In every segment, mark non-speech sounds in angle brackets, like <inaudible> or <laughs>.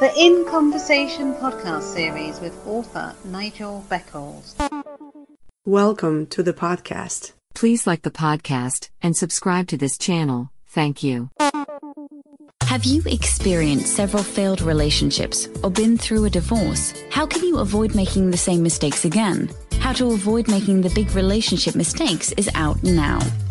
The In Conversation podcast series with author Nigel Beckles. Welcome to the podcast. Please like the podcast and subscribe to this channel. Thank you. Have you experienced several failed relationships or been through a divorce? How can you avoid making the same mistakes again? How to avoid making the big relationship mistakes is out now.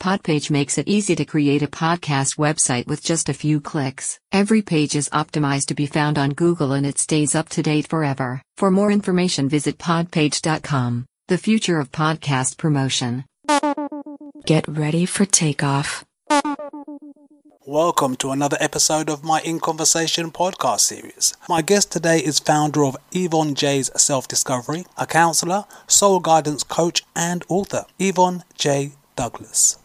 Podpage makes it easy to create a podcast website with just a few clicks. Every page is optimized to be found on Google and it stays up to date forever. For more information, visit podpage.com. The future of podcast promotion. Get ready for takeoff. Welcome to another episode of my In Conversation podcast series. My guest today is founder of Yvonne J's Self Discovery, a counselor, soul guidance coach, and author, Yvonne J. Douglas.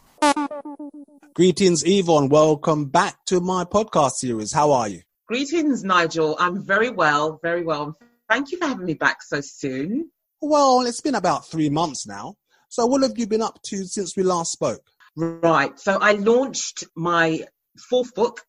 Greetings, Yvonne. Welcome back to my podcast series. How are you? Greetings, Nigel. I'm very well, very well. Thank you for having me back so soon. Well, it's been about three months now. So, what have you been up to since we last spoke? Right. So, I launched my fourth book,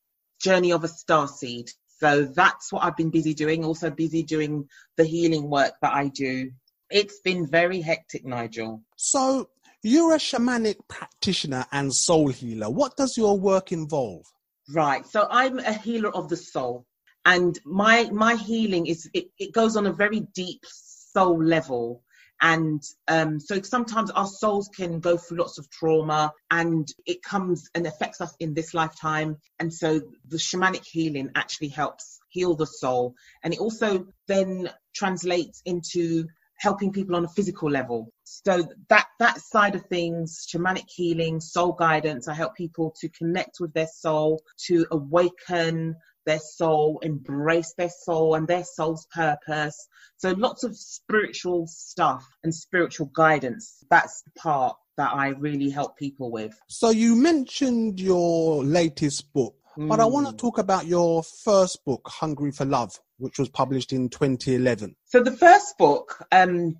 Journey of a Starseed. So, that's what I've been busy doing. Also, busy doing the healing work that I do. It's been very hectic, Nigel. So, you're a shamanic practitioner and soul healer. What does your work involve? Right. So, I'm a healer of the soul. And my my healing is it, it goes on a very deep soul level and um, so sometimes our souls can go through lots of trauma and it comes and affects us in this lifetime and so the shamanic healing actually helps heal the soul and it also then translates into helping people on a physical level so that that side of things shamanic healing soul guidance i help people to connect with their soul to awaken their soul, embrace their soul and their soul's purpose. So lots of spiritual stuff and spiritual guidance. That's the part that I really help people with. So you mentioned your latest book, mm. but I want to Hmm. talk about your first book, Hungry for Love, which was published in 2011. So the first book, um,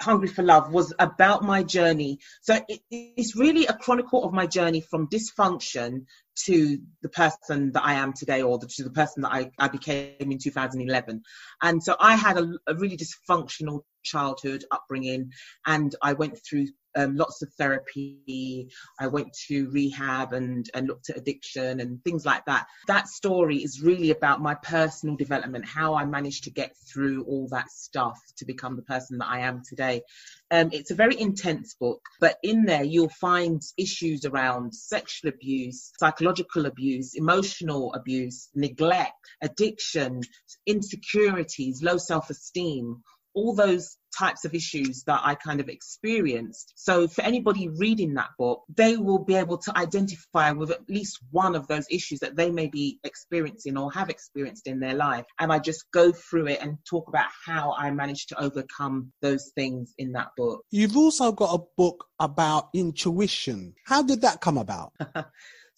Hungry for Love, was about my journey. So it, it's really a chronicle of my journey from dysfunction to the person that I am today, or the, to the person that I, I became in 2011. And so I had a, a really dysfunctional childhood upbringing, and I went through um, lots of therapy. I went to rehab and, and looked at addiction and things like that. That story is really about my personal development, how I managed to get through all that stuff to become the person that I am today. Um, it's a very intense book, but in there you'll find issues around sexual abuse, psychological abuse, emotional abuse, neglect, addiction, insecurities, low self esteem, all those types of issues that I kind of experienced. So for anybody reading that book, they will be able to identify with at least one of those issues that they may be experiencing or have experienced in their life. And I just go through it and talk about how I managed to overcome those things in that book. You've also got a book about intuition. How did that come about? <laughs>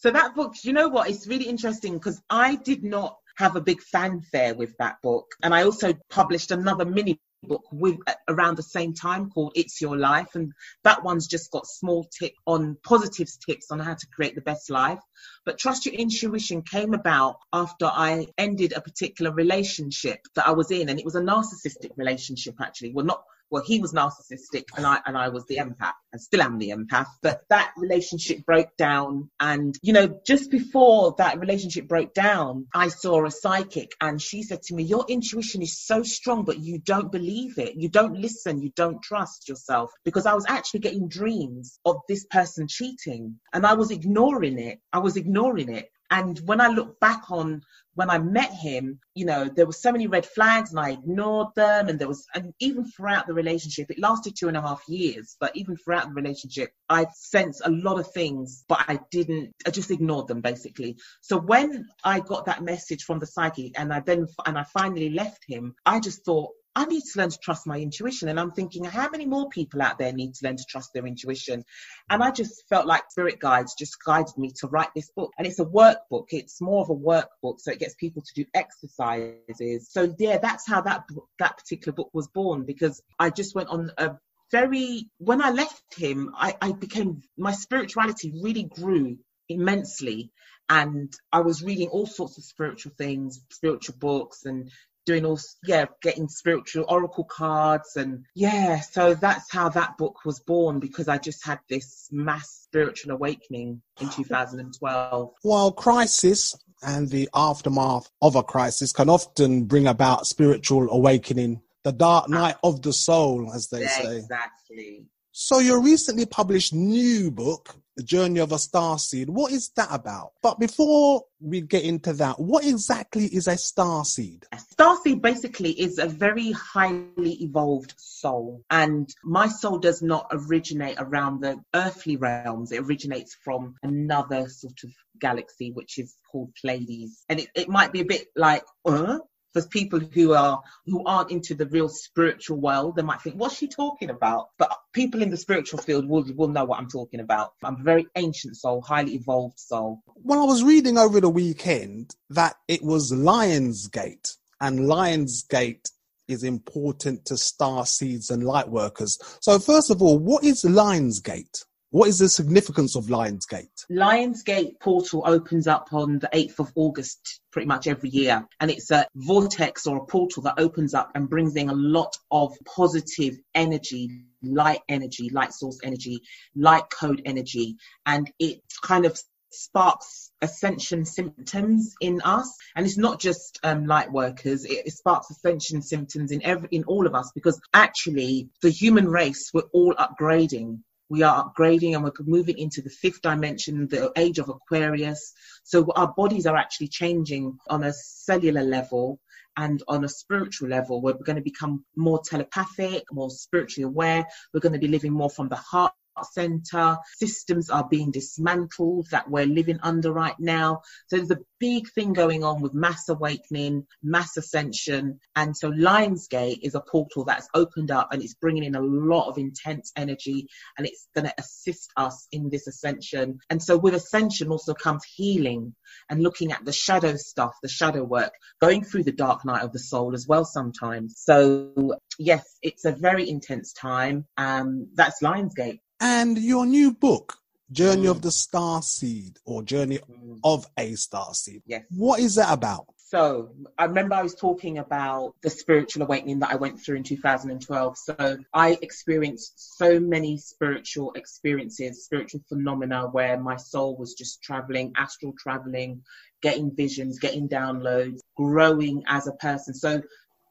So that book, you know what? It's really interesting because I did not have a big fanfare with that book. And I also published another mini book with uh, around the same time called It's Your Life. And that one's just got small tip on positives tips on how to create the best life. But Trust Your Intuition came about after I ended a particular relationship that I was in. And it was a narcissistic relationship actually. Well not well, he was narcissistic and I and I was the empath and still am the empath. But that relationship broke down and you know, just before that relationship broke down, I saw a psychic and she said to me, Your intuition is so strong, but you don't believe it. You don't listen, you don't trust yourself. Because I was actually getting dreams of this person cheating and I was ignoring it. I was ignoring it. And when I look back on when I met him, you know, there were so many red flags and I ignored them. And there was, and even throughout the relationship, it lasted two and a half years, but even throughout the relationship, I sensed a lot of things, but I didn't, I just ignored them basically. So when I got that message from the psychic and I then, and I finally left him, I just thought, I need to learn to trust my intuition. And I'm thinking, how many more people out there need to learn to trust their intuition? And I just felt like spirit guides just guided me to write this book. And it's a workbook. It's more of a workbook. So it gets people to do exercises. So yeah, that's how that, that particular book was born because I just went on a very, when I left him, I, I became, my spirituality really grew immensely and I was reading all sorts of spiritual things, spiritual books, and doing all yeah getting spiritual oracle cards and yeah so that's how that book was born because i just had this mass spiritual awakening in <laughs> 2012 while crisis and the aftermath of a crisis can often bring about spiritual awakening the dark ah. night of the soul as they exactly. say. exactly. So your recently published new book, The Journey of a Star Seed, what is that about? But before we get into that, what exactly is a star seed? A star seed basically is a very highly evolved soul. And my soul does not originate around the earthly realms. It originates from another sort of galaxy, which is called Pleiades. And it, it might be a bit like, uh, for people who are who aren't into the real spiritual world they might think what's she talking about? But people in the spiritual field will will know what i'm talking about. I'm a very ancient soul highly evolved soul. When i was reading over the weekend that it was lionsgate and lionsgate is important to star seeds and light workers so first of all what is lionsgate what is the significance of Lionsgate? Lionsgate portal opens up on the 8th of August pretty much every year. And it's a vortex or a portal that opens up and brings in a lot of positive energy, light energy, light source energy, light code energy. And it kind of sparks ascension symptoms in us and it's not just um, light workers it, it, sparks ascension symptoms in every in all of us because actually the human race we're all upgrading we are upgrading and we're moving into the fifth dimension, the age of Aquarius. So our bodies are actually changing on a cellular level and on a spiritual level. We're going to become more telepathic, more spiritually aware. We're going to be living more from the heart center. Systems are being dismantled that we're living under right now. So there's a big thing going on with mass awakening, mass ascension. And so Lionsgate is a portal that's opened up and it's bringing in a lot of intense energy and it's going to assist us in this ascension. And so with ascension also comes healing and looking at the shadow stuff, the shadow work, going through the dark night of the soul as well sometimes. So yes, it's a very intense time. Um, that's Lionsgate. And your new book, Journey mm. of the Star Seed or Journey mm. of a Star Seed. Yes. What is that about? So I remember I was talking about the spiritual awakening that I went through in 2012. So I experienced so many spiritual experiences, spiritual phenomena where my soul was just traveling, astral traveling, getting visions, getting downloads, growing as a person. So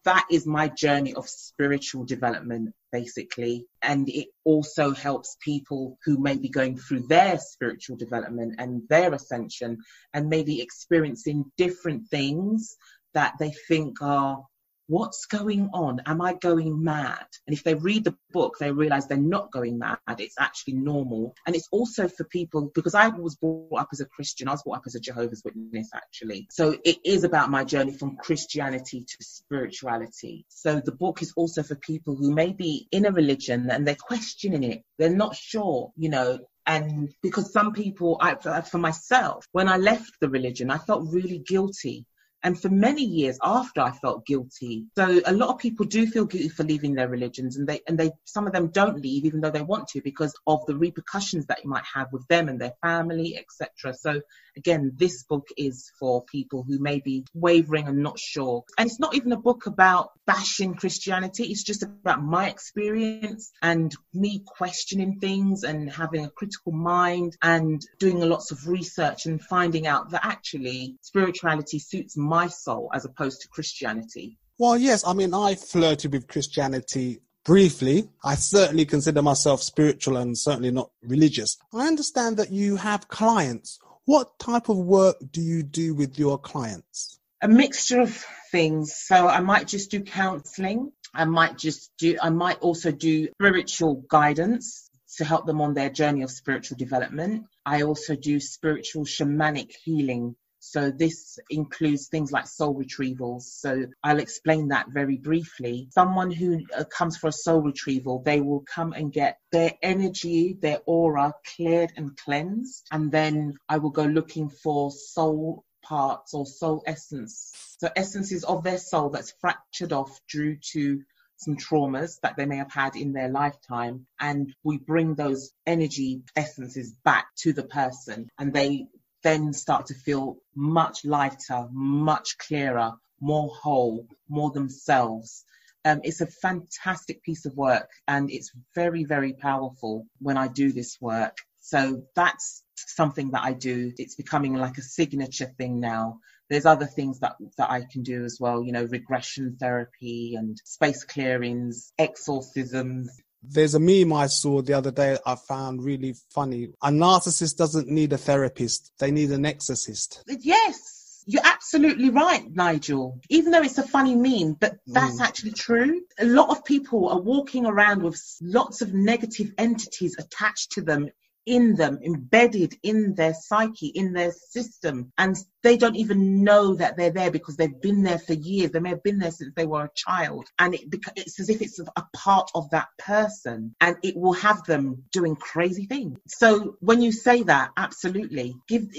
that is my journey of spiritual development, basically. And it also helps people who may be going through their spiritual development and their ascension and maybe experiencing different things that they think are what's going on? Am I going mad? And if they read the book, they realize they're not going mad. It's actually normal. And it's also for people, because I was brought up as a Christian, I was brought up as a Jehovah's Witness, actually. So it is about my journey from Christianity to spirituality. So the book is also for people who may be in a religion and they're questioning it. They're not sure, you know, and because some people I, for myself when i left the religion i felt really guilty and for many years after I felt guilty. So a lot of people do feel guilty for leaving their religions and they and they some of them don't leave even though they want to because of the repercussions that you might have with them and their family, etc. So again, this book is for people who may be wavering and not sure. And it's not even a book about bashing Christianity, it's just about my experience and me questioning things and having a critical mind and doing lots of research and finding out that actually spirituality suits my soul as opposed to Christianity? Well, yes. I mean, I flirted with Christianity briefly. I certainly consider myself spiritual and certainly not religious. I understand that you have clients What type of work do you do with your clients? A mixture of things. So I might just do counseling. I might just do, I might also do spiritual guidance to help them on their journey of spiritual development. I also do spiritual shamanic healing so this includes things like soul retrievals. So I'll explain that very briefly. Someone who uh, comes for a soul retrieval, they will come and get their energy, their aura cleared and cleansed. And then I will go looking for soul parts or soul essence. So essences of their soul that's fractured off due to some traumas that they may have had in their lifetime and we bring those energy essences back to the person and they then start to feel much lighter, much clearer, more whole, more themselves. Um, it's a fantastic piece of work and it's very, very powerful when I do this work. So that's something that I do. It's becoming like a signature thing now. There's other things that, that I can do as well, you know, regression therapy and space clearings, exorcisms, there's a meme I saw the other day I found really funny. A narcissist doesn't need a therapist, they need an exorcist. Yes. You're absolutely right, Nigel. Even though it's a funny meme, but that's mm. actually true. A lot of people are walking around with lots of negative entities attached to them in them, embedded in their psyche, in their system. And they don't even know that they're there because they've been there for years. They may have been there since they were a child. And it, it's as if it's a part of that person and it will have them doing crazy things. So when you say that, absolutely, give,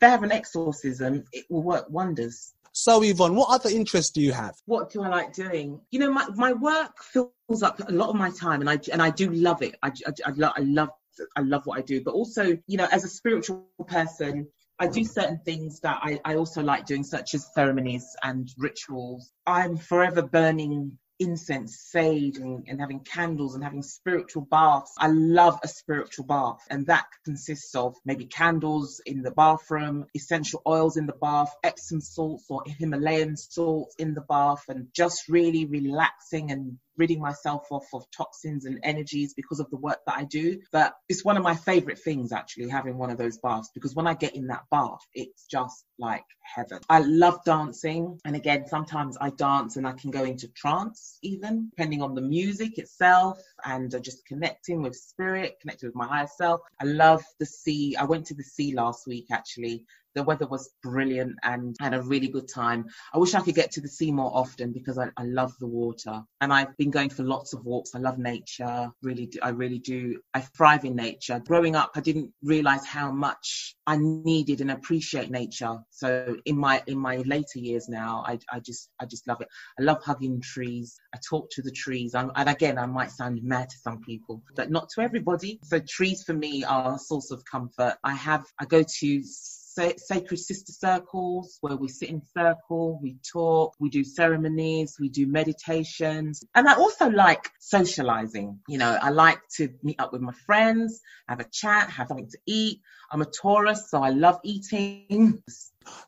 have an exorcism, it will work wonders. So, Yvonne, what other interests do you have? What do I like doing? You know, my, my work fills up a lot of my time, and I and I do love it. I, I, I, lo- I love I love what I do. But also, you know, as a spiritual person, I do certain things that I, I also like doing, such as ceremonies and rituals. I'm forever burning incense, sage, and, and, having candles and having spiritual baths. I love a spiritual bath, and that consists of maybe candles in the bathroom, essential oils in the bath, Epsom salts or Himalayan salts in the bath, and just really relaxing and ridding myself off of toxins and energies because of the work that I do. But it's one of my favorite things actually having one of those baths because when I get in that bath, it's just like heaven. I love dancing. And again, sometimes I dance and I can go into trance even depending on the music itself and just connecting with spirit, connecting with my higher self. I love the sea. I went to the sea last week actually the weather was brilliant and had a really good time. I wish I could get to the sea more often because I, I love the water. And I've been going for lots of walks. I love nature. Really, do, I really do. I thrive in nature. Growing up, I didn't realize how much I needed and appreciate nature. So in my in my later years now, I, I just I just love it. I love hugging trees. I talk to the trees. I'm, and again, I might sound mad to some people, but not to everybody. So trees for me are a source of comfort. I have I go to sacred sister circles where we sit in circle, we talk, we do ceremonies, we do meditations. And I also like socializing. You know, I like to meet up with my friends, have a chat, have something to eat. I'm a Taurus, so I love eating.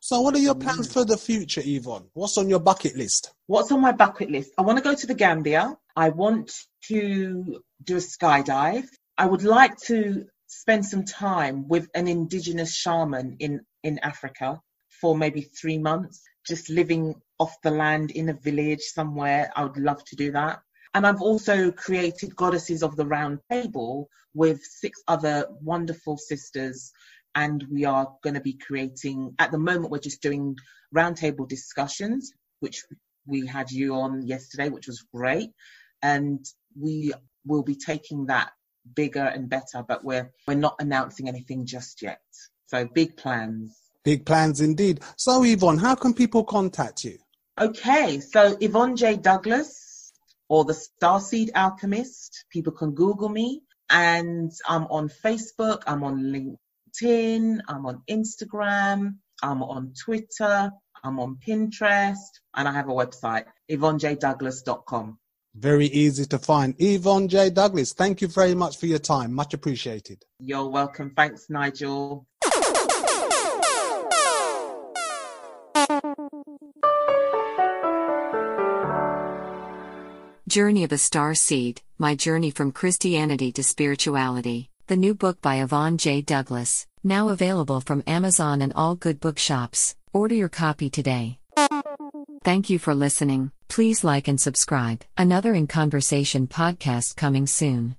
So, what are your plans mm. for the future, Yvonne? What's on your bucket list? What's on my bucket list? I want to go to the Gambia. I want to do a skydive. I would like to spend some time with an indigenous shaman in, in Africa for maybe three months, just living off the land in a village somewhere. I would love to do that. And I've also created Goddesses of the Round Table with six other wonderful sisters. And we are going to be creating, at the moment, we're just doing roundtable discussions, which we had you on yesterday, which was great. And we will be taking that bigger and better, but we're we're not announcing anything just yet. So big plans. Big plans indeed. So Yvonne, how can people contact you? Okay, so Yvonne J. Douglas or the Starseed Alchemist. People can Google me and I'm on Facebook, I'm on LinkedIn, I'm on Instagram, I'm on Twitter, I'm on Pinterest, and I have a website, yvonnejdouglas.com. Very easy to find. Yvonne J. Douglas, thank you very much for your time. Much appreciated. You're welcome. Thanks, Nigel. Journey of a Star Seed My Journey from Christianity to Spirituality. the new book by Yvonne J. Douglas, now available from Amazon and all good bookshops. Order your copy today. Thank you for listening. Please like and subscribe. Another In Conversation podcast coming soon.